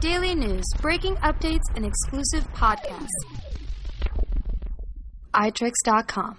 Daily news, breaking updates, and exclusive podcasts. iTricks.com.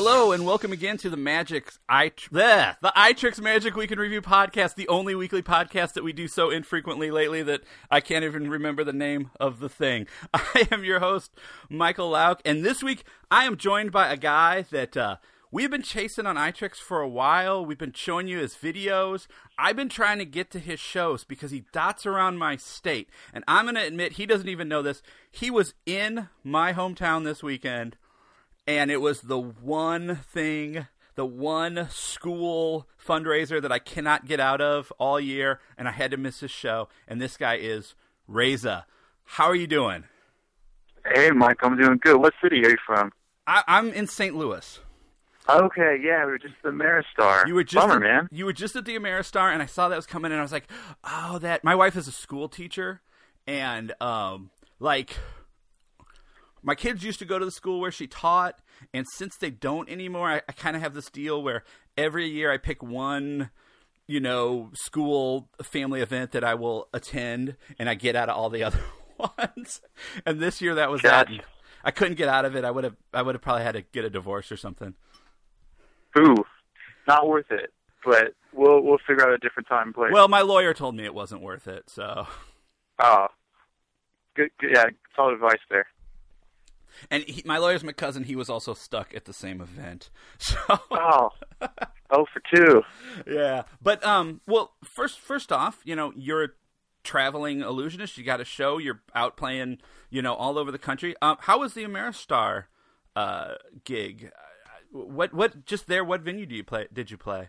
Hello and welcome again to the Magic I bleh, the iTricks Magic Week in Review podcast, the only weekly podcast that we do so infrequently lately that I can't even remember the name of the thing. I am your host, Michael Lauk, and this week I am joined by a guy that uh, we've been chasing on iTricks for a while. We've been showing you his videos. I've been trying to get to his shows because he dots around my state, and I'm going to admit he doesn't even know this. He was in my hometown this weekend and it was the one thing, the one school fundraiser that I cannot get out of all year, and I had to miss his show. And this guy is Reza. How are you doing? Hey, Mike, I'm doing good. What city are you from? I, am in St. Louis. Okay, yeah, we were just at the Ameristar. You were just Bummer, at, man. You were just at the Ameristar, and I saw that was coming, and I was like, "Oh, that." My wife is a school teacher, and um, like my kids used to go to the school where she taught, and since they don't anymore, I, I kind of have this deal where every year I pick one, you know, school family event that I will attend, and I get out of all the other ones. And this year that was Gotcha. that. I couldn't get out of it. I would have. I would have probably had to get a divorce or something. Ooh, not worth it. But we'll we'll figure out a different time and place. Well, my lawyer told me it wasn't worth it. So, oh, good, good. Yeah, solid advice there. And he, my lawyer's my cousin. He was also stuck at the same event. So, Oh, oh for two. yeah. But um, well, first first off, you know, you're a traveling illusionist. You got a show. You're out playing, you know, all over the country. Um, how was the Ameristar uh gig? What what just there? What venue do you play? Did you play?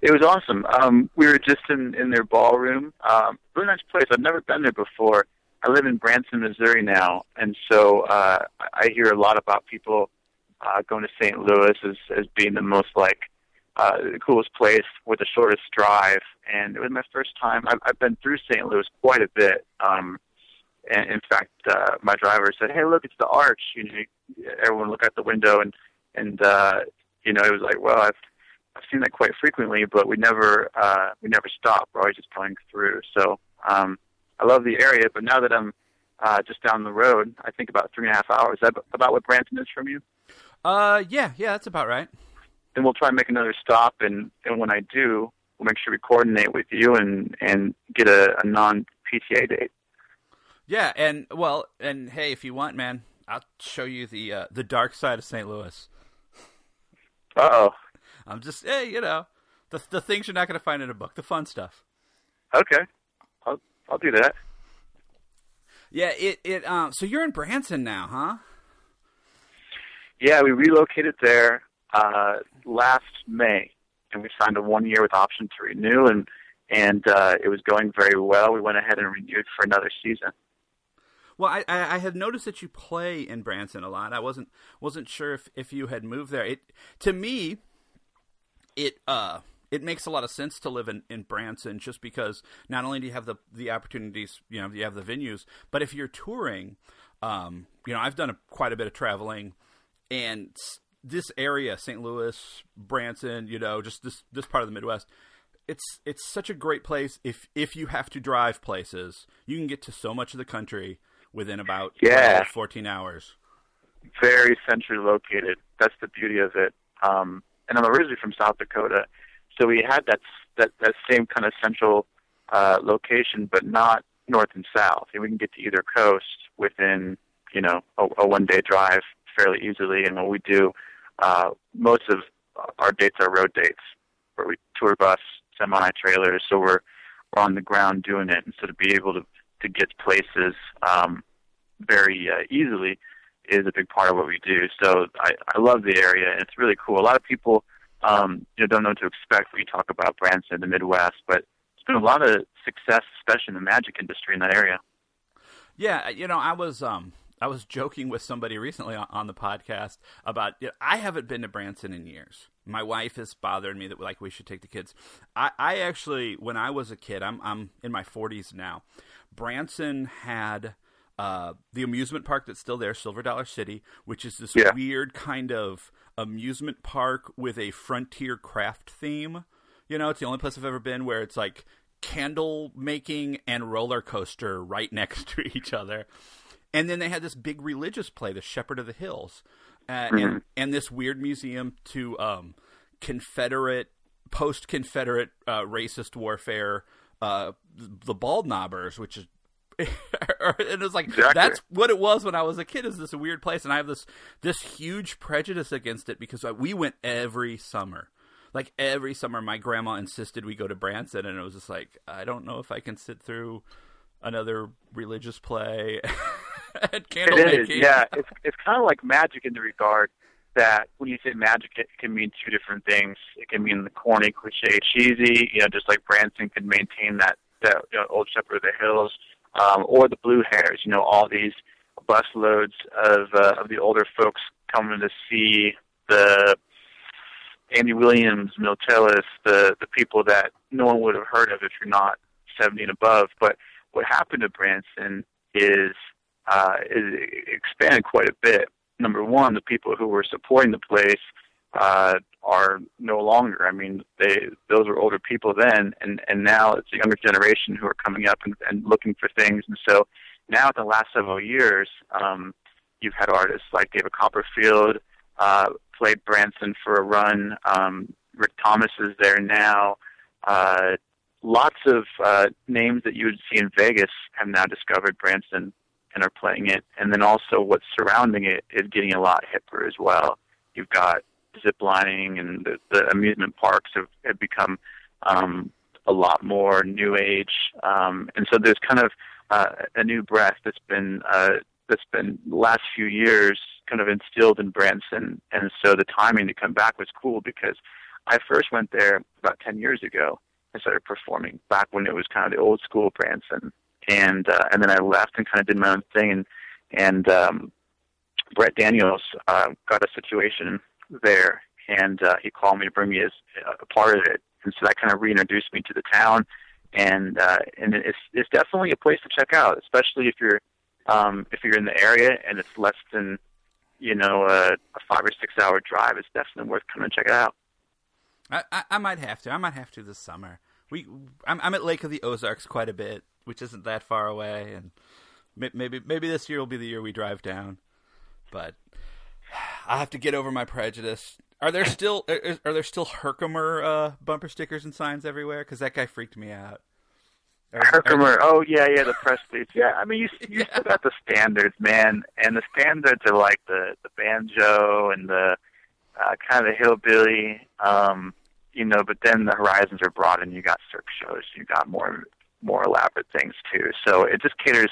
It was awesome. Um, we were just in in their ballroom. Um, really nice place. I've never been there before. I live in Branson, Missouri now, and so uh, I hear a lot about people uh, going to St. Louis as as being the most like uh, the coolest place with the shortest drive. And it was my first time. I've, I've been through St. Louis quite a bit. Um, and in fact, uh, my driver said, "Hey, look, it's the Arch." You know, everyone look out the window, and and uh, you know, it was like, well, I've I've seen that quite frequently, but we never uh, we never stop. We're always just going through. So um, I love the area, but now that I'm uh, just down the road, I think about three and a half hours. Is that about what Branson is from you? Uh, yeah, yeah, that's about right. Then we'll try and make another stop, and, and when I do, we'll make sure we coordinate with you and and get a, a non PTA date. Yeah, and well, and hey, if you want, man, I'll show you the uh, the dark side of St. Louis. Uh oh. I'm just, hey, you know, the the things you're not going to find in a book, the fun stuff. Okay. I'll I'll do that. Yeah, it it um. So you're in Branson now, huh? Yeah, we relocated there uh, last May, and we signed a one year with option to renew, and and uh, it was going very well. We went ahead and renewed for another season. Well, I, I I had noticed that you play in Branson a lot. I wasn't wasn't sure if, if you had moved there. It to me, it uh it makes a lot of sense to live in, in Branson just because not only do you have the the opportunities, you know, you have the venues, but if you're touring, um, you know, I've done a, quite a bit of traveling, and this area, St. Louis, Branson, you know, just this this part of the Midwest, it's it's such a great place. If if you have to drive places, you can get to so much of the country within about Yeah. 12, 14 hours. Very centrally located. That's the beauty of it. Um, and I'm originally from South Dakota, so we had that that that same kind of central uh, location, but not north and south. And we can get to either coast within you know a, a one day drive fairly easily. And what we do, uh, most of our dates are road dates, where we tour bus, semi trailers, so we're we're on the ground doing it, and so to be able to to get places um, very uh, easily is a big part of what we do. So I, I love the area, it's really cool. A lot of people um, you know don't know what to expect when you talk about Branson, in the Midwest, but it's been a lot of success, especially in the magic industry in that area. Yeah, you know, I was um I was joking with somebody recently on, on the podcast about you know, I haven't been to Branson in years. my wife is bothering me that like we should take the kids. I, I actually, when I was a kid, I'm I'm in my 40s now. Branson had uh, the amusement park that's still there, Silver Dollar City, which is this Yeah. weird kind of amusement park with a frontier craft theme. You know, it's the only place I've ever been where it's like candle making and roller coaster right next to each other. And then they had this big religious play, The Shepherd of the Hills, uh, and and this weird museum to um, Confederate, post Confederate uh, racist warfare, uh, the Bald Knobbers, which is. and it was like Exactly. that's what it was when I was a kid. Is this a weird place, and I have this this huge prejudice against it because uh, we went every summer, like every summer. My grandma insisted we go to Branson, and it was just like I don't know if I can sit through another religious play and candle It is, making. yeah. It's it's kind of like magic in the regard that when you say magic, it can mean two different things. It can mean the corny, cliche, cheesy, you know, just like Branson could maintain that that you know, old Shepherd of the Hills, um, or the Blue Hairs. You know, all these busloads of uh, of the older folks coming to see the Andy Williams, Mel Tillis, the the people that no one would have heard of if you're not 70 and above. But what happened to Branson is uh, is expanded quite a bit. Number one, the people who were supporting the place uh, are no longer. I mean, they those were older people then, and and now it's the younger generation who are coming up and, and looking for things. And so now, the last several years, um, you've had artists like David Copperfield uh, played Branson for a run. Um, Rick Thomas is there now. Uh, lots of uh, names that you would see in Vegas have now discovered Branson and are playing it. And then also what's surrounding it is getting a lot hipper as well. You've got zip lining and the, the amusement parks have, have become um, a lot more new age. Um, and so there's kind of uh, a new breath that's been uh, that's been last few years kind of instilled in Branson. And so the timing to come back was cool because I first went there about 10 years ago and started performing back when it was kind of the old school Branson. And uh, and then I left and kind of did my own thing. And and um, Brett Daniels uh, got a situation there, and uh, he called me to bring me as a part of it. And so that kind of reintroduced me to the town. And uh, and it's it's definitely a place to check out, especially if you're um, if you're in the area and it's less than you know a, a five or six hour drive. It's definitely worth coming and check it out. I, I, I might have to. I might have to this summer. We, I'm, I'm at Lake of the Ozarks quite a bit, which isn't that far away, and may- maybe maybe this year will be the year we drive down. But I have to get over my prejudice. Are there still are, are there still Herkimer uh, bumper stickers and signs everywhere? Because that guy freaked me out. Are- are- Herkimer. Oh yeah, yeah, the press fleets. Yeah, I mean you you Yeah. still got the standards, man, and the standards are like the the banjo and the uh, kind of the hillbilly, um, you know. But then the horizons are broad, and you got cirque shows, you got more more elaborate things too. So it just caters.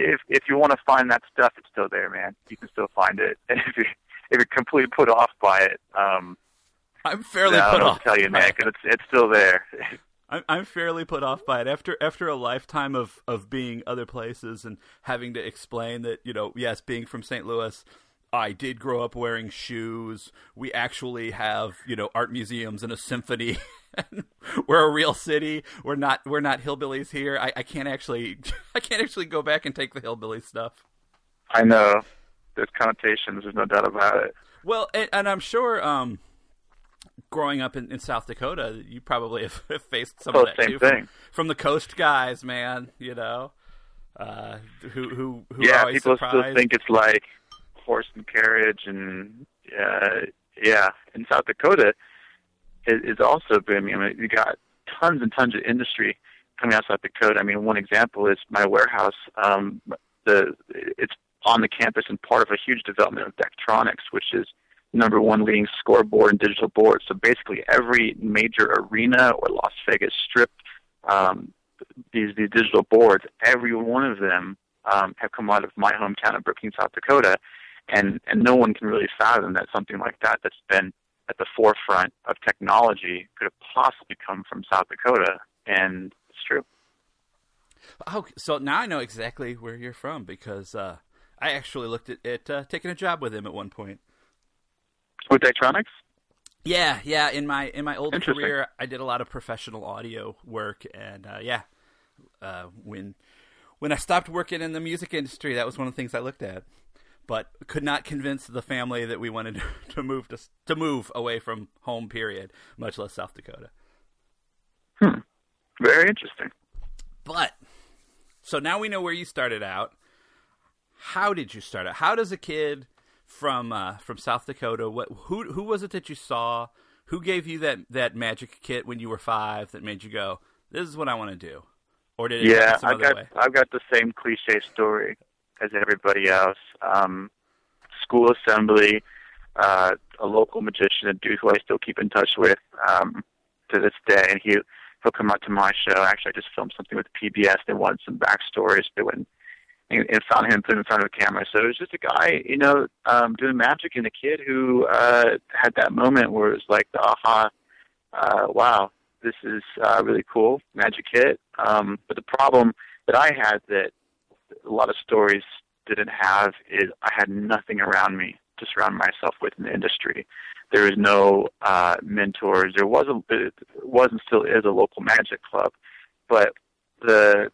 If if you want to find that stuff, it's still there, man. You can still find it, and if you're if you're completely put off by it, um, I'm fairly no, I put don't off. tell you, man, it. 'cause it's it's still there. I'm I'm fairly put off by it after after a lifetime of of being other places and having to explain that you know yes being from St. Louis I did grow up wearing shoes we actually have you know art museums and a symphony we're a real city we're not we're not hillbillies here I, I can't actually I can't actually go back and take the hillbilly stuff I know there's connotations. There's no doubt about it. well and, and I'm sure um growing up in, in South Dakota you probably have, have faced some Oh, of that same too from- thing. from the coast guys, man. You know, uh, who who who are yeah, always people surprised. still think it's like horse and carriage, and uh, yeah, in South Dakota, it, it's also booming. I mean, you got tons and tons of industry coming out of South Dakota. I mean, one example is my warehouse. Um, the it's on the campus and part of a huge development of Daktronics, which is number one leading scoreboard and digital board. So basically, every major arena or Las Vegas Strip, um, these these digital boards, every one of them um, have come out of my hometown of Brookings, South Dakota, and and no one can really fathom that something like that that's been at the forefront of technology could have possibly come from South Dakota, and it's true. Oh, so now I know exactly where you're from because uh, I actually looked at, at uh, taking a job with him at one point. With Daktronics, Yeah, yeah. In my in my old career, I did a lot of professional audio work, and uh, yeah, uh, when when I stopped working in the music industry, that was one of the things I looked at. But could not convince the family that we wanted to move to to move away from home. Period. Much less South Dakota. Very interesting. But so now we know where you started out. How did you start out? How does a kid from uh, from South Dakota? What who who was it that you saw? Who gave you that that magic kit when you were five that made you go, "This is what I want to do"? Or did it Yeah, some I've got way? I've got the same cliche story as everybody else. Um, school assembly, uh, a local magician, a dude who I still keep in touch with um, to this day, and he he'll come out to my show. Actually, I just filmed something with PBS. They wanted some backstories. They went and, and found him put him in front of a camera. So it was just a guy, you know, um, doing magic, and a kid who uh, had that moment where it was like the aha, uh, wow, this is uh, really cool, magic hit. Um, but the problem that I had that a lot of stories didn't have is I had nothing around me to surround myself with in the industry. There was no uh, mentors. There wasn't wasn't still is a local magic club, but the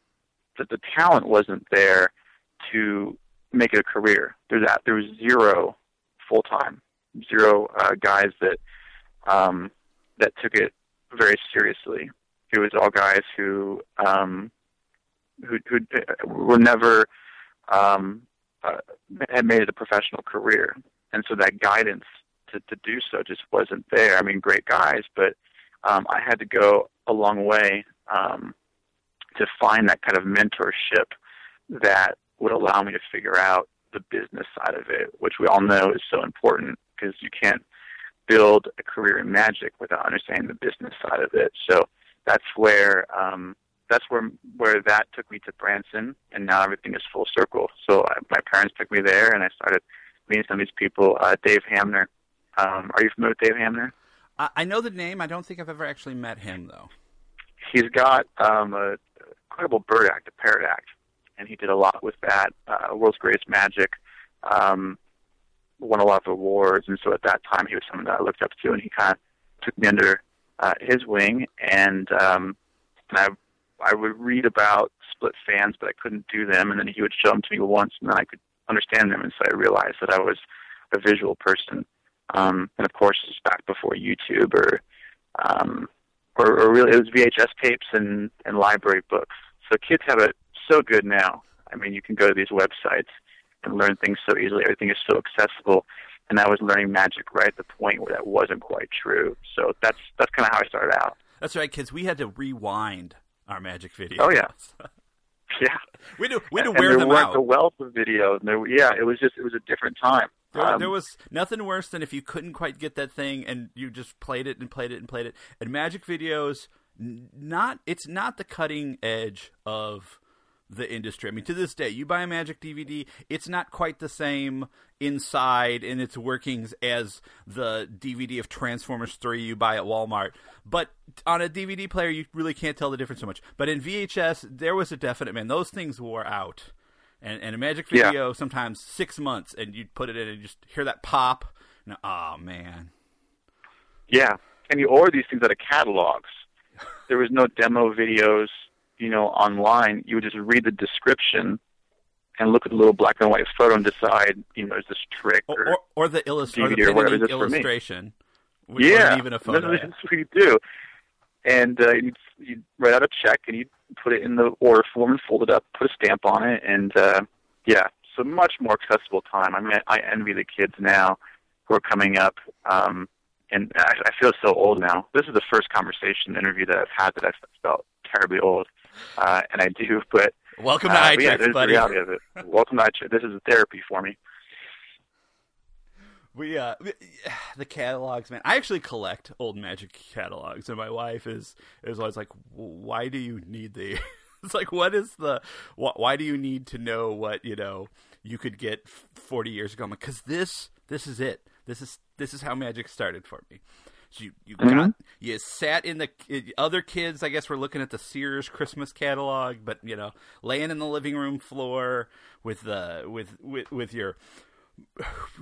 the, the talent wasn't there to make it a career. There's that. There was zero full time, zero uh, guys that um, that took it very seriously. It was all guys who um, who who were never um, uh, had made it a professional career, and so that guidance to to do so just wasn't there. I mean, great guys, but um, I had to go a long way um, to find that kind of mentorship that would allow me to figure out the business side of it, which we all know is so important because you can't build a career in magic without understanding the business side of it. So that's where um, that's where where that took me to Branson, and now everything is full circle. So I, my parents took me there, and I started meeting some of these people. Uh, Dave Hamner. Um, are you familiar with Dave Hamner? I, I know the name. I don't think I've ever actually met him though. He's got um, a incredible bird act, a parrot act, and he did a lot with that. Uh, World's Greatest Magic. Um, won a lot of awards, and so at that time he was someone that I looked up to, and he kind of took me under uh, his wing, and um, and I I would read about split fans, but I couldn't do them, and then he would show them to me once, and then I could understand them, and so I realized that I was a visual person, um, and of course this is back before YouTube or um, or, or really it was VHS tapes and and library books. So kids have it so good now. I mean, you can go to these websites and learn things so easily. Everything is so accessible. And I was learning magic right at the point where that wasn't quite true. So that's that's kind of how I started out. That's right, kids. We had to rewind our magic videos. Oh, yeah. Yeah, we do. We do wear there them out. the wealth of videos. And there, yeah, it was just it was a different time. There, Um, there was nothing worse than if you couldn't quite get that thing and you just played it and played it and played it. And magic videos, not it's not the cutting edge of the industry. I mean, to this day, you buy a magic DVD, it's not quite the same inside in its workings as the DVD of Transformers 3 you buy at Walmart. But on a DVD player, you really can't tell the difference so much. But in VHS, there was a definite man. Those things wore out. And, and a magic Yeah. video, sometimes six months, and you'd put it in and you just hear that pop. And, oh, man. Yeah, and you order these things out of catalogs. There was no demo videos, you know, online. You would just read the description and look at the little black and white photo and decide, you know, is this trick Or, or, or, the, illust- or the or whatever and it for me. illustration. which yeah, even a photo. That's, that's what you do. And uh, you'd, you'd write out a check and you'd put it in the order form and fold it up, put a stamp on it, and uh, yeah, so much more accessible time. I mean, I envy the kids now who are coming up. Um, and I, I feel so old now. This is the first conversation interview that I've had that I felt terribly old, uh, and I do. But Welcome to uh, iTricks, yeah, there's buddy. the reality of it. Welcome to iTricks. This is a therapy for me. We uh, the catalogs, man. I actually collect old magic catalogs, and my wife is is always like, "Why do you need the?" it's like, what is the? Wh- why do you need to know what you know you could get forty years ago? I'm like, Because this this is it. This is this is how magic started for me. You you got you sat in the other kids. I guess were looking at the Sears Christmas catalog, but you know, laying in the living room floor with the with with with your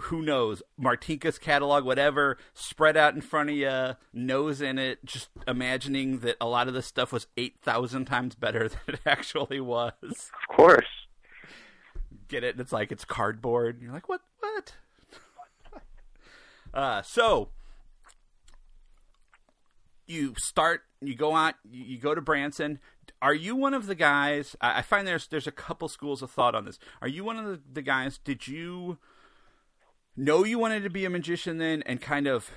who knows, Martinka's catalog, whatever, spread out in front of you, nose in it, just imagining that a lot of this stuff was 8,000 times better than it actually was. Of course. Get it? It's like it's cardboard. You're like, what? What? uh, so you start, you go on, you go to Branson. Are you one of the guys? I find there's there's a couple schools of thought on this. Are you one of the, the guys? Did you know you wanted to be a magician then, and kind of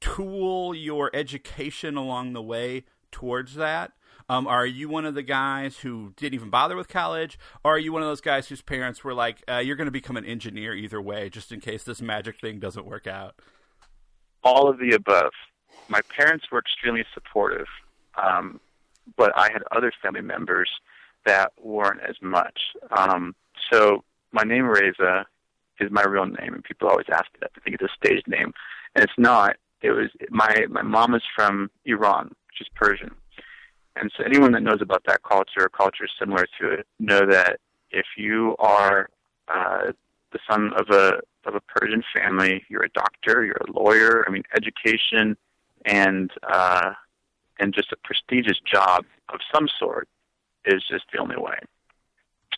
tool your education along the way towards that? Um, are you one of the guys who didn't even bother with college, or are you one of those guys whose parents were like, uh, "You're going to become an engineer either way, just in case this magic thing doesn't work out"? All of the above. My parents were extremely supportive, um, but I had other family members that weren't as much. Um, so my name Reza is my real name, and people always ask me that. I think it's a stage name, and it's not. It was my my mom is from Iran, which is Persian, and so anyone that knows about that culture or cultures similar to it know that if you are uh, the son of a of a Persian family, you're a doctor, you're a lawyer. I mean, education and uh, and just a prestigious job of some sort is just the only way.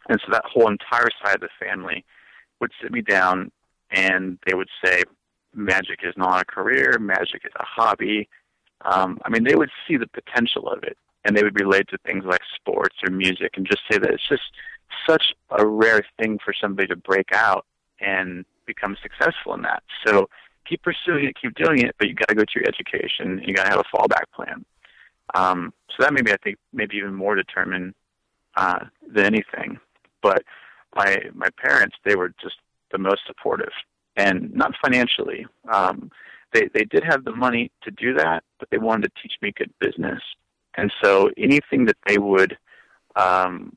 And so that whole entire side of the family would sit me down and they would say, magic is not a career, magic is a hobby. Um, I mean, they would see the potential of it and they would relate to things like sports or music and just say that it's just such a rare thing for somebody to break out and become successful in that. So keep pursuing it, keep doing it, but you got to go to your education. You got to have a fallback plan. Um, so that maybe I think maybe even more determined uh, than anything. But my my parents they were just the most supportive, and not financially. Um, they they did have the money to do that, but they wanted to teach me good business, and so anything that they would um,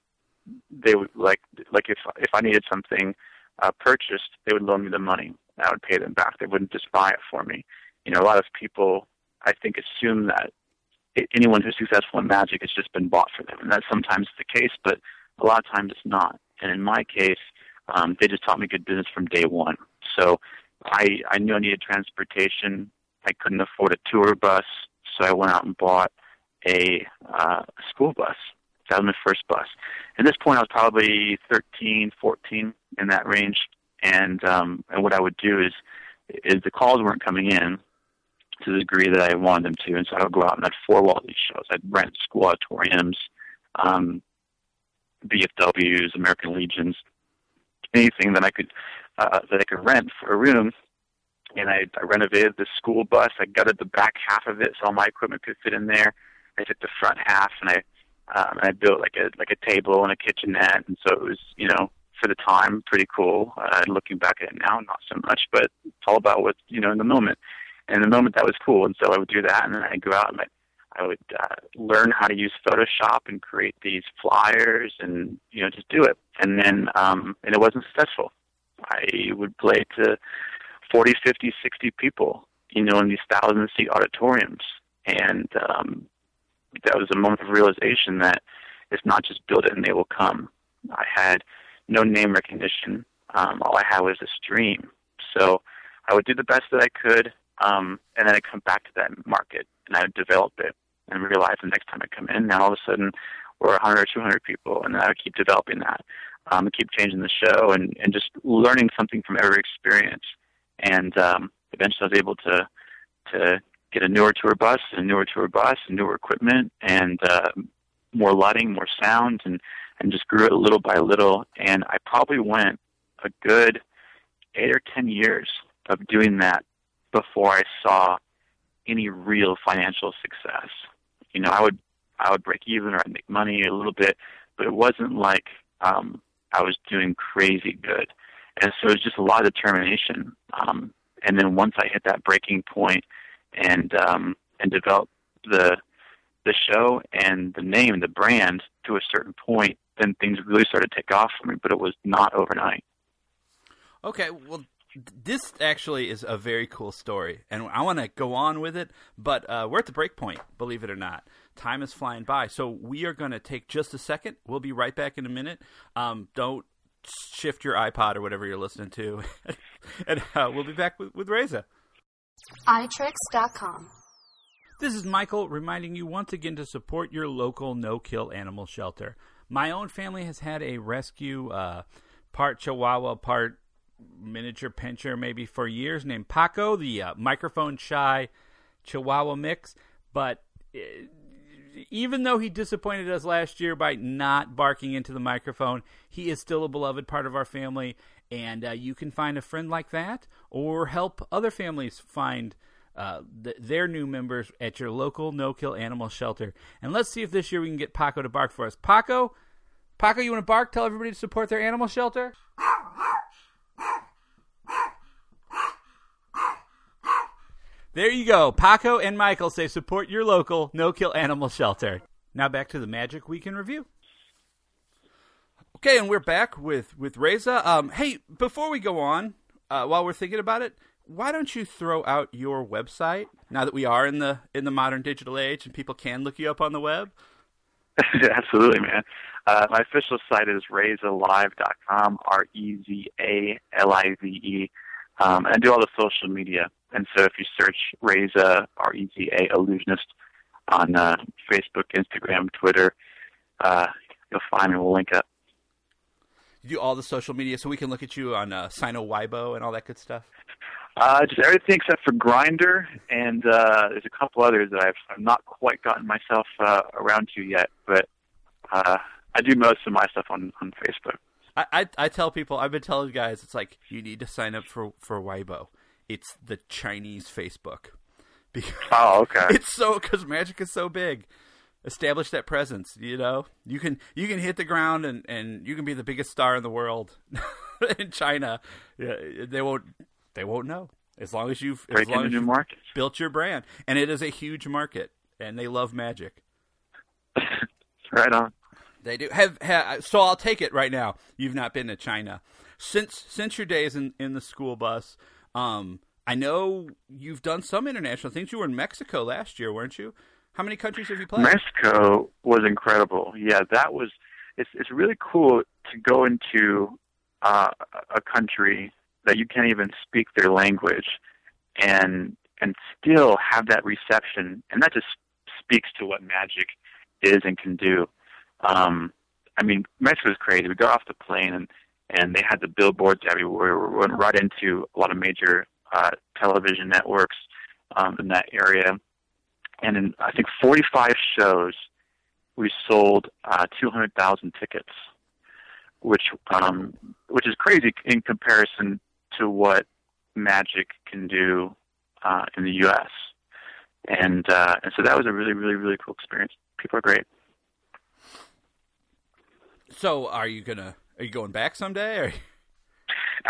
they would like like if if I needed something uh, purchased, they would loan me the money. I would pay them back. They wouldn't just buy it for me. You know, a lot of people I think assume that anyone who's successful in magic has just been bought for them, and that's sometimes the case, but a lot of times it's not. And in my case, um, they just taught me good business from day one. So I I knew I needed transportation. I couldn't afford a tour bus, so I went out and bought a uh, school bus. That was my first bus. At this point, I was probably 13, 14 in that range. And um, and what I would do is is the calls weren't coming in to the degree that I wanted them to, and so I would go out and I'd four wall these shows. I'd rent school auditoriums, um, VFWs, American Legions, anything that I could uh, that I could rent for a room. And I, I renovated the school bus. I gutted the back half of it so all my equipment could fit in there. I took the front half and I um, and I built like a like a table and a kitchenette, and so it was you know for the time pretty cool. Uh, looking back at it now, not so much, but it's all about what you know in the moment. And in the moment that was cool, and so I would do that, and then I'd go out and I'd I would uh, learn how to use Photoshop and create these flyers and you know just do it. And then um, and it wasn't successful. I would play to 40, 50, 60 people, you know, in these thousand seat auditoriums, and um, that was a moment of realization that it's not just build it and they will come. I had no name recognition. Um, all I had was this dream. So I would do the best that I could, um, and then I'd come back to that market and I would develop it and realize the next time I come in, now all of a sudden we're 100 or 200 people, and I would keep developing that, um, keep changing the show, and and just learning something from every experience. And um, eventually, I was able to to get a newer tour bus, and a newer tour bus, and newer equipment, and uh, more lighting, more sound, and and just grew it little by little. And I probably went a good eight or ten years of doing that before I saw any real financial success you know, I would I would break even or I'd make money a little bit, but it wasn't like um, I was doing crazy good. And so it was just a lot of determination. Um, and then once I hit that breaking point and um, and developed the the show and the name, the brand to a certain point, then things really started to take off for me. But it was not overnight. Okay, well, this actually is a very cool story, and I want to go on with it. But uh, we're at the break point, believe it or not. Time is flying by, so we are going to take just a second. We'll be right back in a minute. Um, don't shift your iPod or whatever you're listening to. and uh, we'll be back with, with Reza. iTricks.com. This is Michael reminding you once again to support your local no kill animal shelter. My own family has had a rescue, uh, part Chihuahua, part miniature pinscher, maybe for years, named Paco, the uh, microphone shy Chihuahua mix. But uh, even though he disappointed us last year by not barking into the microphone, he is still a beloved part of our family. And uh, you can find a friend like that or help other families find uh, th- their new members at your local no kill animal shelter. And let's see if this year we can get Paco to bark for us. Paco, Paco, you want to bark? Tell everybody to support their animal shelter. There you go. Paco and Michael say support your local no kill animal shelter. Now back to the Magic Week in Review. Okay, and we're back with with Reza. Um, hey, before we go on, uh, while we're thinking about it, why don't you throw out your website now that we are in the in the modern digital age and people can look you up on the web? Absolutely, man. Uh, my official site is rezalive.com, R E Z A L I V E. Um, and I do all the social media. And so if you search Reza, R E Z A, Illusionist, on uh, Facebook, Instagram, Twitter, uh, you'll find me. We'll link up. You do all the social media so we can look at you on uh, Sina Weibo and all that good stuff? Uh, just everything except for Grindr, and uh, there's a couple others that I've, I've not quite gotten myself uh, around to yet. But uh, I do most of my stuff on on Facebook. I, I, I tell people I've been telling guys it's like you need to sign up for for Weibo. It's the Chinese Facebook. Because Oh, okay. it's so because magic is so big. Establish that presence. You know, you can you can hit the ground and and you can be the biggest star in the world in China. Yeah, they won't they won't know as long as you've as long as new you've markets. built your brand, and it is a huge market, and they love magic. right on. They do have, have so I'll take it right now. You've not been to China since since your days in in the school bus. Um, I know you've done some international things. You were in Mexico last year, weren't you? How many countries have you played? Mexico was incredible. Yeah, that was. It's it's really cool to go into uh, a country that you can't even speak their language, and and still have that reception, and that just speaks to what magic is and can do. Um, I mean, Mexico was crazy. We got off the plane and and they had the billboards everywhere. We went right into a lot of major uh, television networks um, in that area and in I think 45 shows, we sold uh, 200,000 tickets, which um, which is crazy in comparison to what Magic can do uh, in the U.S. And uh, and so that was a really really really cool experience. People are great. So, are you gonna are you going back someday? Or?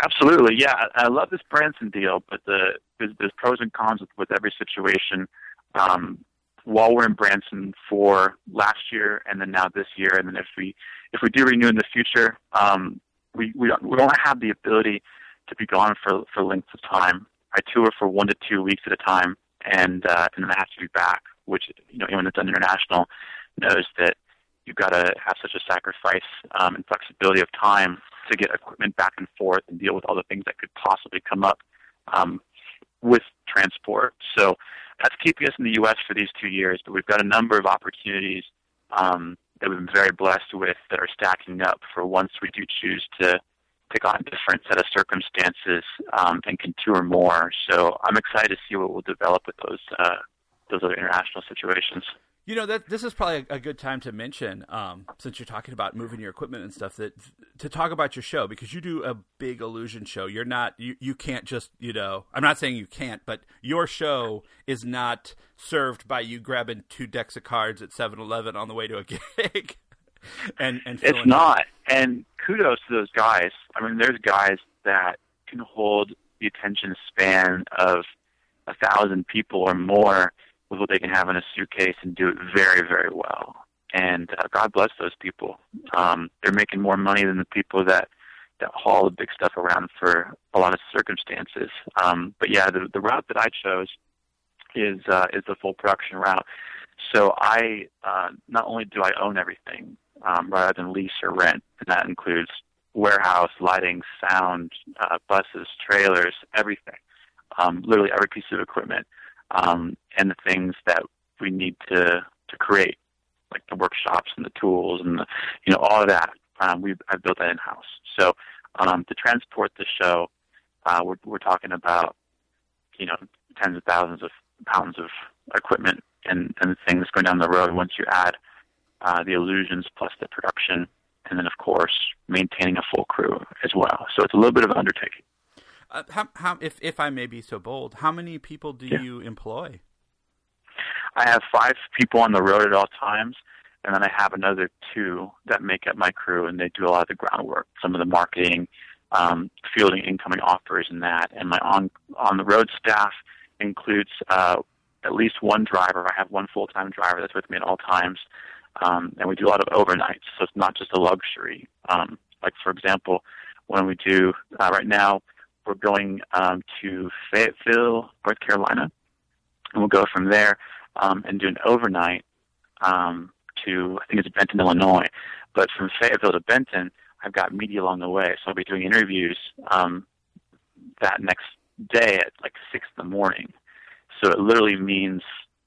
Absolutely, yeah. I I love this Branson deal, but the there's, there's pros and cons with, with every situation. Um, while we're in Branson for last year and then now this year, and then if we if we do renew in the future, um, we we don't, we don't have the ability to be gone for for lengths of time. I tour for one to two weeks at a time, and uh, and then I have to be back. Which you know anyone that's done international knows that you've got to have such a sacrifice um, and flexibility of time to get equipment back and forth and deal with all the things that could possibly come up um, with transport. So that's keeping us in the U.S. for these two years, but we've got a number of opportunities um, that we've been very blessed with that are stacking up for once we do choose to take on a different set of circumstances um, and can tour more. So I'm excited to see what will develop with those uh, those other international situations. You know that this is probably a, a good time to mention, um, since you're talking about moving your equipment and stuff, that to talk about your show because you do a big illusion show. You're not you, you can't just you know I'm not saying you can't, but your show is not served by you grabbing two decks of cards at 7-Eleven on the way to a gig. And and It's not. And kudos to those guys. I mean, there's guys that can hold the attention span of a thousand people or more with what they can have in a suitcase and do it very, very well. And uh, God bless those people. Um, they're making more money than the people that that haul the big stuff around for a lot of circumstances. Um, but yeah, the the route that I chose is uh, is the full production route. So I uh, not only do I own everything um, rather than lease or rent, and that includes warehouse, lighting, sound, uh, buses, trailers, everything. Um, literally every piece of equipment, um, and the things that we need to to create, like the workshops and the tools and the, you know all of that. Um, we I built that in house. So um, to transport the show, uh, we're we're talking about you know tens of thousands of pounds of equipment and and things going down the road. Once you add uh, the illusions plus the production, and then of course maintaining a full crew as well. So it's a little bit of an undertaking. Uh, how, how, if if I may be so bold, how many people do Yeah. you employ? I have five people on the road at all times, and then I have another two that make up my crew, and they do a lot of the groundwork, some of the marketing, um, fielding incoming offers, and that. And my on on the road staff includes uh, at least one driver. I have one full time driver that's with me at all times, um, and we do a lot of overnights, so it's not just a luxury. Um, like for example, when we do uh, right now, we're going um, to Fayetteville, North Carolina, and we'll go from there um, and do an overnight um, to I think it's Benton, Illinois. But from Fayetteville to Benton, I've got media along the way, so I'll be doing interviews um, that next day at like six in the morning. So it literally means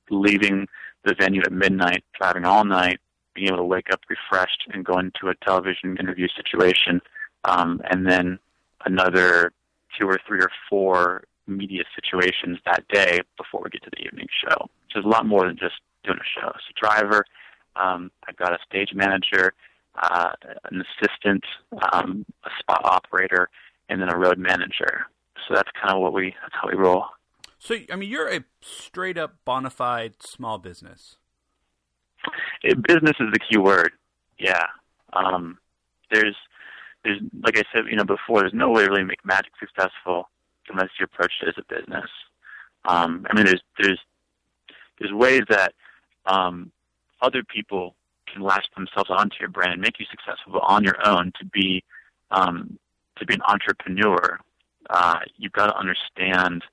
leaving the venue at midnight, driving all night, being able to wake up refreshed, and go into a television interview situation, um, and then another two or three or four media situations that day before we get to the evening show. So there's a lot more than just doing a show. So driver, um, I've got a stage manager, uh, an assistant, um, a spot operator, and then a road manager. So that's kind of what we that's how we roll. So I mean, you're a straight up bona fide small business. It, business is the key word. Yeah. Um, there's there's like I said, you know, before, there's no way to really make magic successful unless you approach it as a business. Um, I mean, there's there's there's ways that um, other people can latch themselves onto your brand and make you successful, but on your own to be um, to be an entrepreneur, uh, you've got to understand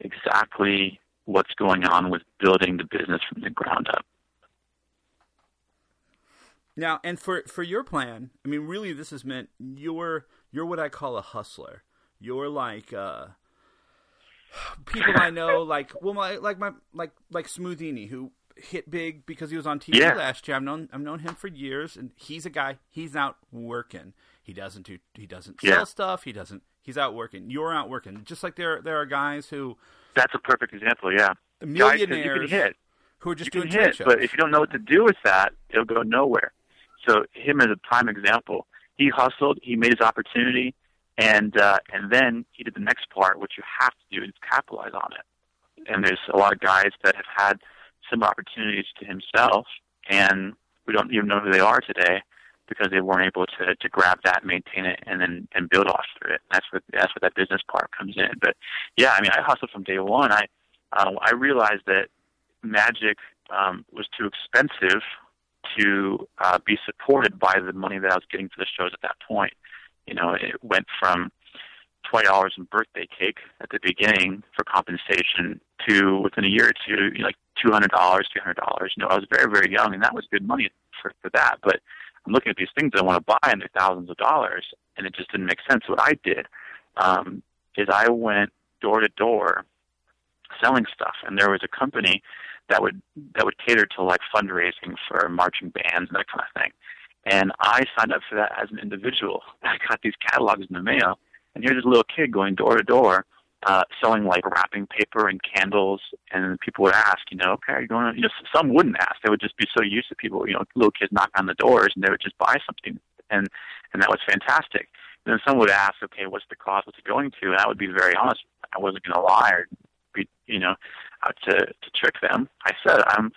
exactly what's going on with building the business from the ground up. Now, and for for your plan, I mean, really, this is meant you're you're what I call a hustler. You're like uh, people I know, like well, my like my like like Smoothini, who hit big because he was on TV Yeah. last year. I've known I've known him for years, and he's a guy. He's out working. He doesn't do he doesn't sell Yeah. stuff. He doesn't. He's out working. You're out working. Just like there there are guys who That's a perfect example. Yeah, Guys, millionaires can hit. who are just you doing can hit, shows. but if you don't know what to do with that, it'll go nowhere. So him is a prime example, he hustled, he made his opportunity, and uh, and then he did the next part, which you have to do is capitalize on it. And there's a lot of guys that have had some opportunities to himself, and we don't even know who they are today because they weren't able to to grab that, maintain it, and then and build off of it. That's what that's what that business part comes in. But yeah, I mean, I hustled from day one. I uh, I realized that magic um, was too expensive to uh, be supported by the money that I was getting for the shows at that point. You know, it went from twenty dollars in birthday cake at the beginning for compensation to within a year or two, you know, like two hundred dollars, three hundred dollars. You know, I was very, very young, and that was good money for for that. But I'm looking at these things that I want to buy, and they're thousands of dollars, and it just didn't make sense. What I did um, is I went door to door selling stuff, and there was a company that would that would cater to like fundraising for marching bands and that kind of thing. And I signed up for that as an individual. I got these catalogs in the mail, and here's this little kid going door to door, uh, selling like wrapping paper and candles. And people would ask, you know, okay, are you going? To, you know, some wouldn't ask. They would just be so used to people, you know, little kids knock on the doors, and they would just buy something, and and that was fantastic. And then some would ask, okay, what's the cost? What's it going to? And I would be very honest. I wasn't going to lie or be, you know, out to to trick them. I said I'm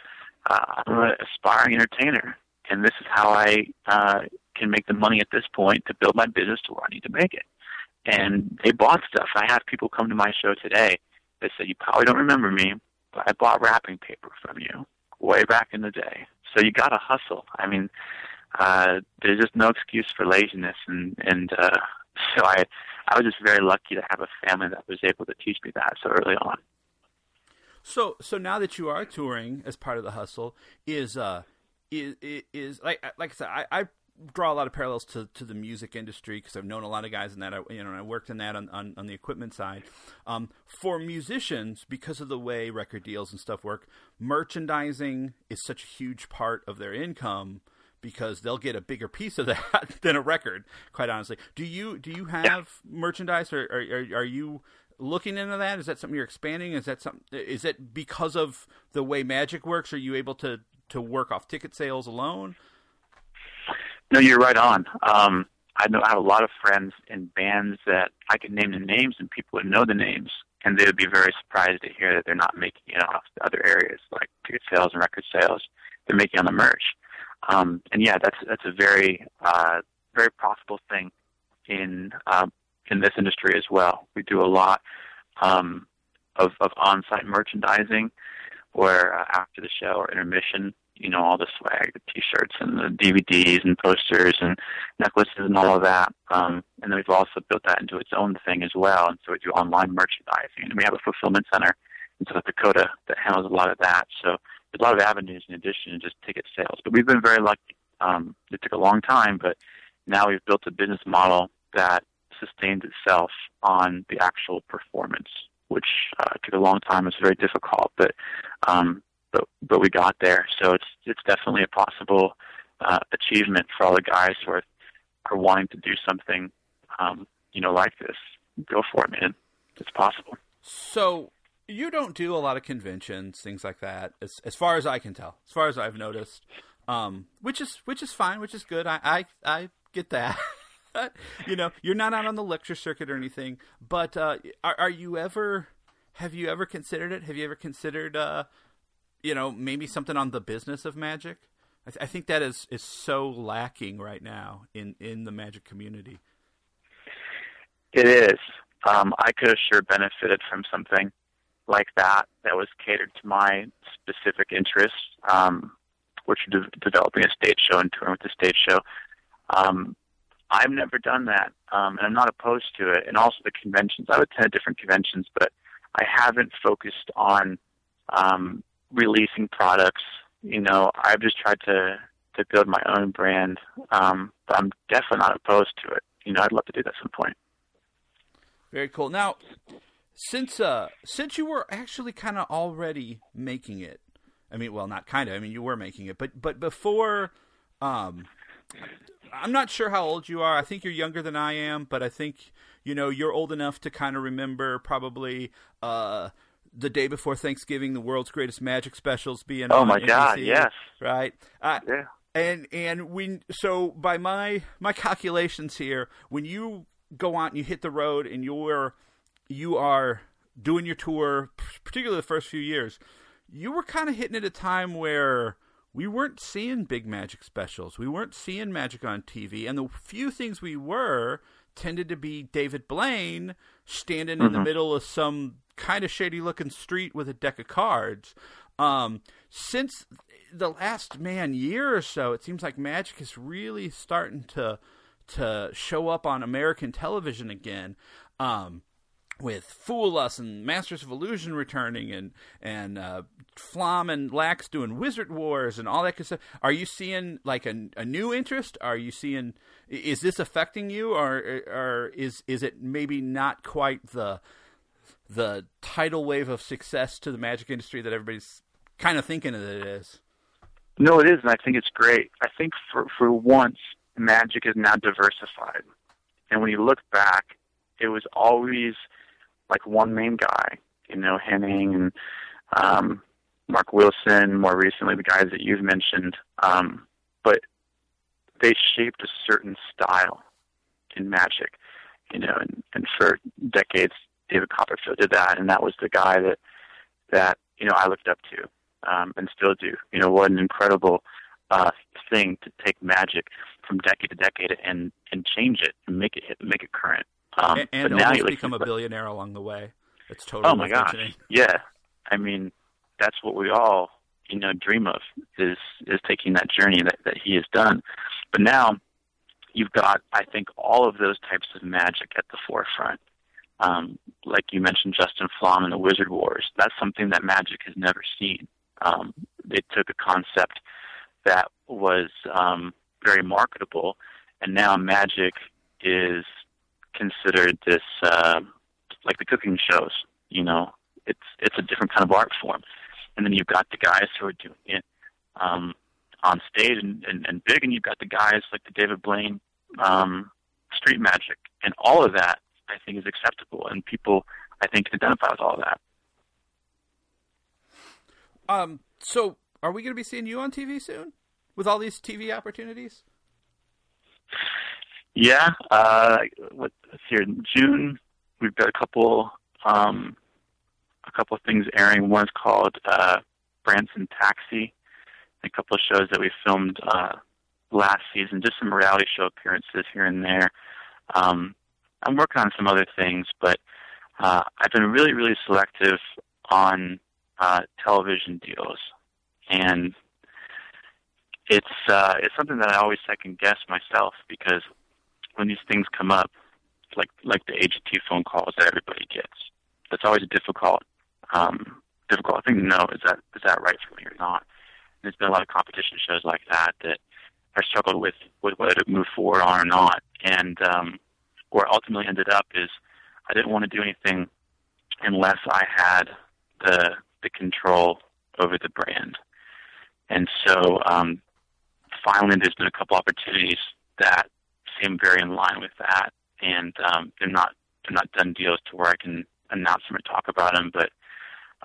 uh, I'm an aspiring entertainer, and this is how I uh, can make the money at this point to build my business to where I need to make it. And they bought stuff. I have people come to my show today that said, "You probably don't remember me, but I bought wrapping paper from you way back in the day." So you got to hustle. I mean, uh, there's just no excuse for laziness, and and uh, so I I was just very lucky to have a family that was able to teach me that so early on. So so now that you are touring as part of the hustle, is uh is is, is like like I said, I, I draw a lot of parallels to, to the music industry because I've known a lot of guys in that. I, you know, I worked in that on, on, on the equipment side. Um, for musicians, because of the way record deals and stuff work, merchandising is such a huge part of their income because they'll get a bigger piece of that than a record. Quite honestly, do you do you have yeah. merchandise or, or, are you looking into that? Is that something you're expanding? Is that something? Is it because of the way Magic works? Are you able to to work off ticket sales alone? No, you're right on. Um, I know I have a lot of friends in bands that I could name the names and people would know the names, and they would be very surprised to hear that they're not making it off the other areas like ticket sales and record sales. They're making on the merch. Um, and yeah, that's that's a very uh, very profitable thing in uh, in this industry as well. We do a lot um, of, of on-site merchandising, where uh, after the show or intermission, you know, all the swag, the T-shirts and the DVDs and posters and necklaces and all of that. Um, and then we've also built that into its own thing as well. And so we do online merchandising, and we have a fulfillment center in South Dakota that handles a lot of that. So there's a lot of avenues in addition to just ticket sales. But we've been very lucky. Um, it took a long time, but now we've built a business model that sustains itself on the actual performance, which uh, took a long time. It's very difficult, but um, but but we got there. So it's it's definitely a possible uh, achievement for all the guys who are are wanting to do something, um, you know, like this. Go for it, man. It's possible. So you don't do a lot of conventions, things like that, as as far as I can tell, as far as I've noticed. Um, which is which is fine, which is good. I I, I get that. you know, you're not out on the lecture circuit or anything, but uh, are, are you ever? Have you ever considered it? Have you ever considered, uh, you know, maybe something on the business of magic? I, th- I think that is is so lacking right now in in the magic community. It is. Um, I could have sure benefited from something like that that was catered to my specific interests, um, which are de- developing a stage show and touring with the stage show. Um, I've never done that, um, and I'm not opposed to it. And also the conventions. I've attended different conventions, but I haven't focused on um, releasing products. You know, I've just tried to to build my own brand. Um, but I'm definitely not opposed to it. You know, I'd love to do that at some point. Very cool. Now, since uh, since you were actually kind of already making it, I mean, well, not kind of. I mean, you were making it, but but before um, I'm not sure how old you are. I think you're younger than I am, but I think you know you're old enough to kind of remember probably uh, the day before Thanksgiving, the world's greatest magic specials being. Oh my NBC, God! Yes. Right. Uh, yeah. And and we so by my my calculations here, when you go out and you hit the road and you're you are doing your tour, particularly the first few years, you were kind of hitting at a time where we weren't seeing big magic specials. We weren't seeing magic on TV, and the few things we were tended to be David Blaine standing mm-hmm. in the mm-hmm. middle of some kind of shady looking street with a deck of cards. Um, since the last man year or so, it seems like magic is really starting to to show up on American television again. Um, with Fool Us and Masters of Illusion returning and and uh, Flom and Lax doing Wizard Wars and all that kind of stuff. Are you seeing like a, a new interest? Are you seeing is this affecting you, or or is is it maybe not quite the the tidal wave of success to the magic industry that everybody's kind of thinking that it is? No, it is, and I think it's great. I think for for once, magic is now diversified, and when you look back, it was always like one main guy, you know, Henning and um, Mark Wilson, more recently the guys that you've mentioned. Um, but they shaped a certain style in magic, you know, and, and for decades David Copperfield did that, and that was the guy that that you know I looked up to um, and still do. You know, what an incredible uh, thing to take magic from decade to decade and and change it and make it make it current. Um, and and now almost become a billionaire along the way. It's totally. Oh my gosh! Yeah, I mean, that's what we all you know dream of is is taking that journey that that he has done. But now you've got, I think, all of those types of magic at the forefront. Um, like you mentioned, Justin Flom and the Wizard Wars. That's something that magic has never seen. Um, they took a concept that was um, very marketable, and now magic is considered this uh, like the cooking shows. You know, it's it's a different kind of art form, and then you've got the guys who are doing it um, on stage and, and, and big, and you've got the guys like the David Blaine um, street magic, and all of that I think is acceptable, and people I think identify with all of that. Um. So, are we going to be seeing you on TV soon with all these TV opportunities? Yeah. Uh, let's see here. In June, we've got a couple, um, a couple of things airing. One's called uh, Branson Taxi. A couple of shows that we filmed uh, last season. Just some reality show appearances here and there. Um, I'm working on some other things, but uh, I've been really, really selective on uh, television deals, and it's uh, it's something that I always second guess myself because when these things come up, like like the AGT phone calls that everybody gets, that's always a difficult um, difficult thing to know is that is that right for me or not. And there's been a lot of competition shows like that that I struggled with with whether to move forward on or not, and um, where I ultimately ended up is I didn't want to do anything unless I had the the control over the brand. And so um, finally, there's been a couple opportunities that seem very in line with that, and um, they're not they're not done deals to where I can announce them or talk about them. But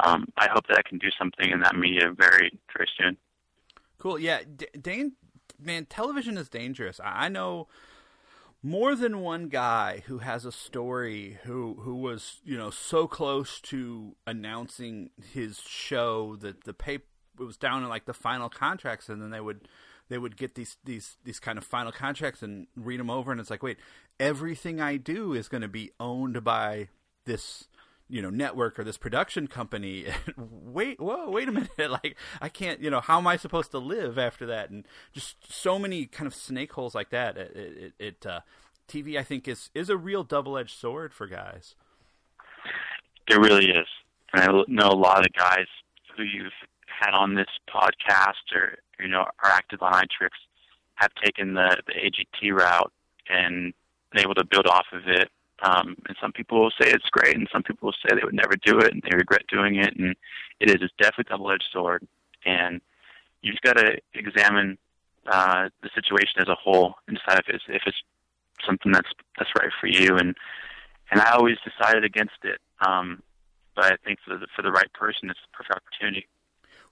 um, I hope that I can do something in that media very very soon. Cool. Yeah, D- Dane, man, television is dangerous. I know more than one guy who has a story who who was you know so close to announcing his show that the paper was down in like the final contracts and then they would they would get these these these kind of final contracts and read them over and it's like wait everything I do is going to be owned by this you know network or this production company. Wait whoa wait a minute. Like i can't you know how am i supposed to live after that? And just so many kind of snake holes like that. It, it, it uh, tv i think is is a real double-edged sword for guys. It really is. And i know a lot of guys who you've had on this podcast or you know are active on iTrix have taken the the AGT route and been able to build off of it um, and some people will say it's great, and some people will say they would never do it, and they regret doing it. And it is. It's definitely a double-edged sword, and you just got to examine uh, the situation as a whole and decide if it's if it's something that's that's right for you. And and I always decided against it, um, but I think for the for the right person, it's a perfect opportunity.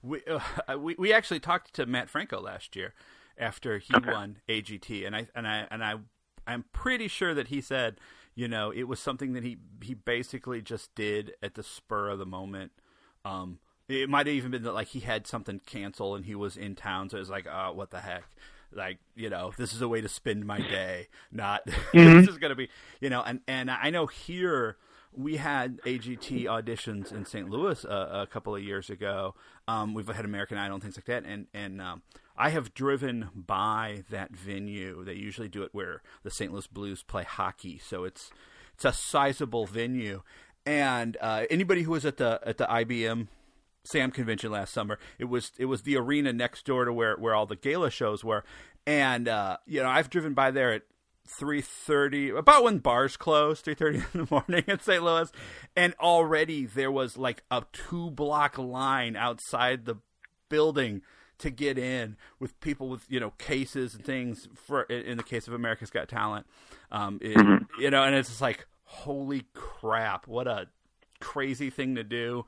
We uh, we we actually talked to Mat Franco last year after he Okay. won AGT, and I and I and I I'm pretty sure that he said, you know, it was something that he he basically just did at the spur of the moment. Um, it might have even been that like he had something cancel and he was in town, so it was like, oh, what the heck. Like you know, this is a way to spend my day. Not this is gonna be you know, and and I know here we had AGT auditions in St. Louis a, a couple of years ago. Um, we've had American Idol and things like that, and and um, I have driven by that venue. They usually do it where the St. Louis Blues play hockey, so it's it's a sizable venue. And uh, anybody who was at the at the IBM SAM convention last summer. It was it was the arena next door to where where all the gala shows were, and uh, you know I've driven by there at three thirty, about when bars close, three thirty in the morning in St. Louis, and already there was like a two block line outside the building to get in with people with you know cases and things for in the case of America's Got Talent, um, it, you know, and it's just like holy crap, what a crazy thing to do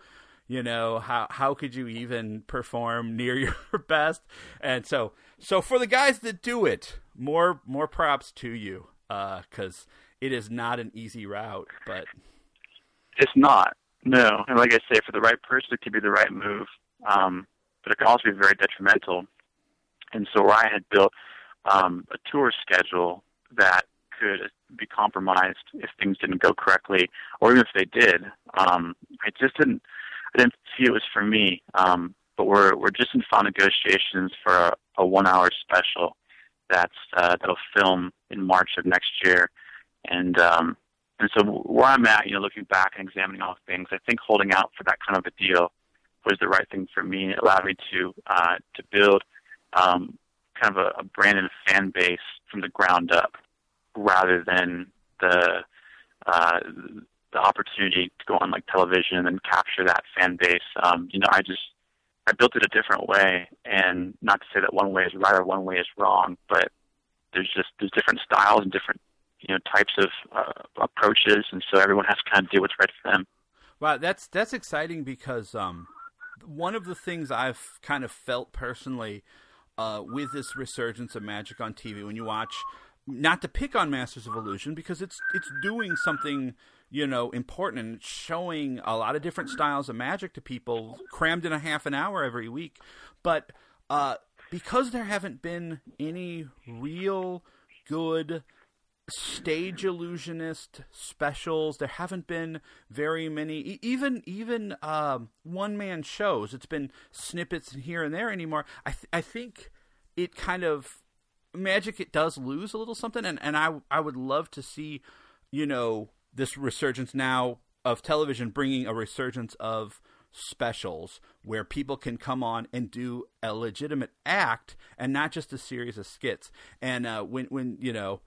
you know how how could you even perform near your best and so so for the guys that do it more more props to you uh cuz it is not an easy route but It's not. No. And like I say, for the right person, it could be the right move. Um, but it can also be very detrimental. And so I had built um, a tour schedule that could be compromised if things didn't go correctly, or even if they did, um, I just didn't. I didn't see it was for me. Um, but we're we're just in final negotiations for a, a one-hour special that's uh, that'll film in March of next year, and um, and so where I'm at, you know, looking back and examining all things, I think holding out for that kind of a deal was the right thing for me. It allowed me to uh, to build um, kind of a, a brand and a fan base from the ground up, rather than the uh, the opportunity to go on like television and capture that fan base. Um, you know, I just I built it a different way, and not to say that one way is right or one way is wrong, but there's just there's different styles and different you know types of uh, approaches, and so everyone has to kind of do what's right for them. Wow, that's that's exciting because um, one of the things I've kind of felt personally uh, with this resurgence of magic on TV, when you watch, not to pick on Masters of Illusion because it's it's doing something you know important and showing a lot of different styles of magic to people crammed in a half an hour every week, but uh, because there haven't been any real good stage illusionist specials. There haven't been very many, even even um, one man shows. It's been snippets here and there anymore. I th- I think it kind of magic. It does lose a little something, and and I I would love to see, you know, this resurgence now of television bringing a resurgence of specials where people can come on and do a legitimate act and not just a series of skits. And uh, when when you know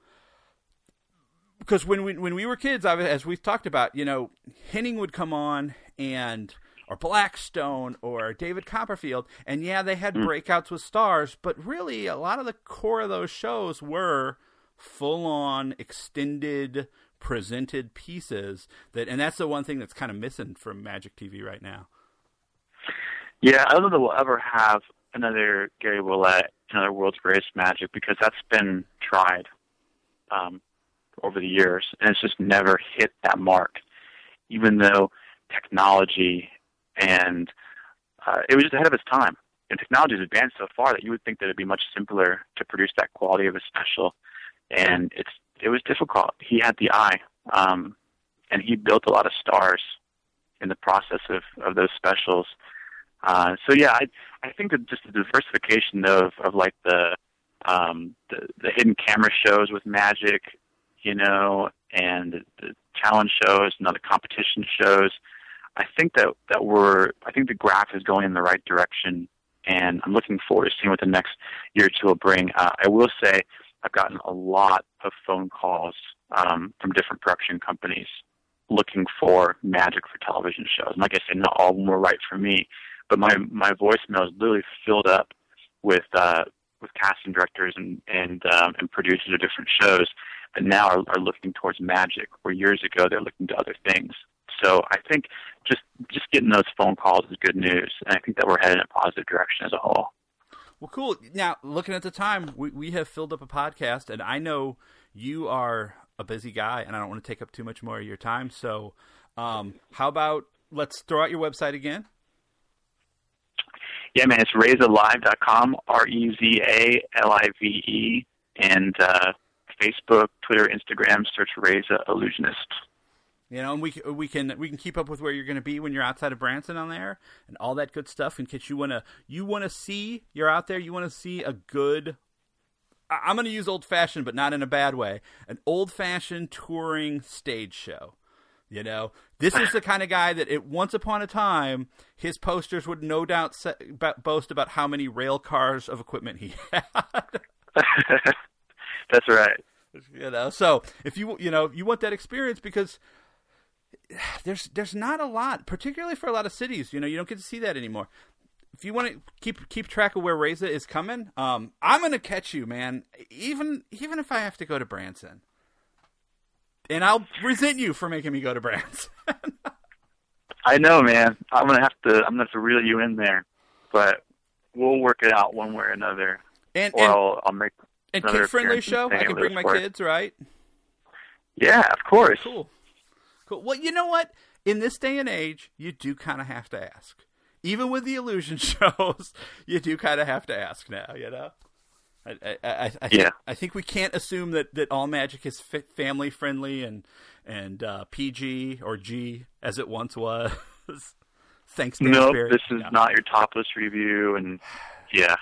because when we when we were kids, as we've talked about, you know, Henning would come on and or Blackstone or David Copperfield, and yeah, they had mm. breakouts with stars, but really a lot of the core of those shows were full on extended presented pieces that and that's the one thing that's kind of missing from Magic TV right now. Yeah, I don't know that we'll ever have another Gary Ouellet, another World's Greatest Magic because that's been tried. Um, over the years, and it's just never hit that mark, even though technology and uh, it was just ahead of its time. And technology has advanced so far that you would think that it'd be much simpler to produce that quality of a special, and it's it was difficult. He had the eye, um, and he built a lot of stars in the process of of those specials. Uh, so yeah, I I think that just the diversification of of like the um, the, the hidden camera shows with magic you know, and the challenge shows and other competition shows. I think that that we're I think the graph is going in the right direction, and I'm looking forward to seeing what the next year or two will bring. Uh, I will say I've gotten a lot of phone calls um, from different production companies looking for magic for television shows. And like I said, not all of them were right for me, but my my voicemail is literally filled up with uh, with casting directors and and um, and producers of different shows that now are, are looking towards magic, where years ago they're looking to other things. So I think just just getting those phone calls is good news, and I think that we're headed in a positive direction as a whole. Well, cool. Now, looking at the time, we we have filled up a podcast, and I know you are a busy guy, and I don't want to take up too much more of your time. So, um, how about let's throw out your website again? Yeah, man, it's rezalive.com, R E Z A L I V E, and uh, Facebook, Twitter, Instagram. Search Reza Illusionist. You know, and we we can we can keep up with where you're going to be when you're outside of Branson on there, and all that good stuff. In case you want to you want to see you're out there, you want to see a good. I'm going to use old fashioned, but not in a bad way. An old fashioned touring stage show. You know, this is the kind of guy that it once upon a time his posters would no doubt boast about how many rail cars of equipment he had. That's right. You know, so if you you know you want that experience because there's there's not a lot, particularly for a lot of cities. You know, you don't get to see that anymore. If you want to keep keep track of where Reza is coming, um, I'm gonna catch you, man. Even even if I have to go to Branson, and I'll resent you for making me go to Branson. I know, man. I'm gonna have to I'm gonna have to reel you in there, but we'll work it out one way or another. And, or and, I'll, I'll make and kid friendly show. I can bring my kids, right? Yeah, of course. Cool. Cool. Well, you know what? In this day and age, you do kind of have to ask. Even with the illusion shows, you do kind of have to ask now. You know. I, I, I, I, yeah. I think we can't assume that, that all magic is family friendly and and uh, PG or G as it once was. Thanks. to nope, this is no. not your topless revue, and yeah.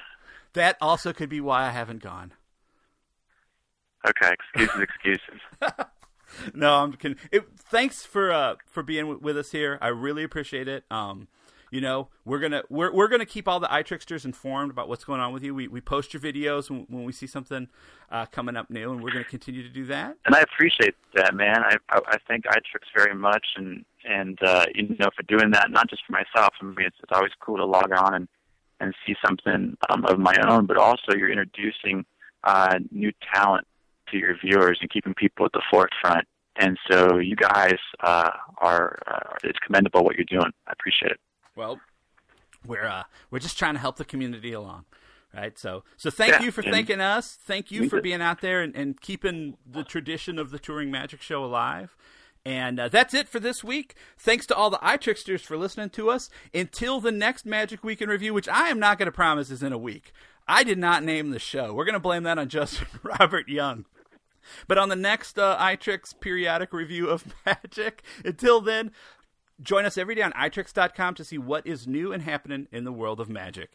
That also could be why I haven't gone. Okay, excuses, excuses. no, I'm. It, thanks for uh, for being w- with us here. I really appreciate it. Um, you know, we're gonna we're we're gonna keep all the iTricksters informed about what's going on with you. We we post your videos when, when we see something uh, coming up new, and we're gonna continue to do that. And I appreciate that, man. I I, I thank iTricks very much, and and uh, you know for doing that, not just for myself. I mean, it's, it's always cool to log on and and see something um, of my own, but also you're introducing uh, new talent to your viewers and keeping people at the forefront. And so you guys uh, are uh, it's commendable what you're doing. I appreciate it. Well, we're uh, we're just trying to help the community along, right? So so thank Yeah, you for thanking us. Thank you for being out there and, and keeping the tradition of the touring magic show alive. And uh, that's it for this week. Thanks to all the iTricksters for listening to us. Until the next Magic Week in Review, which I am not going to promise is in a week. I did not name the show. We're going to blame that on Justin Robert Young. But on the next uh, iTricks periodic review of Magic, until then, join us every day on iTricks.com to see what is new and happening in the world of Magic.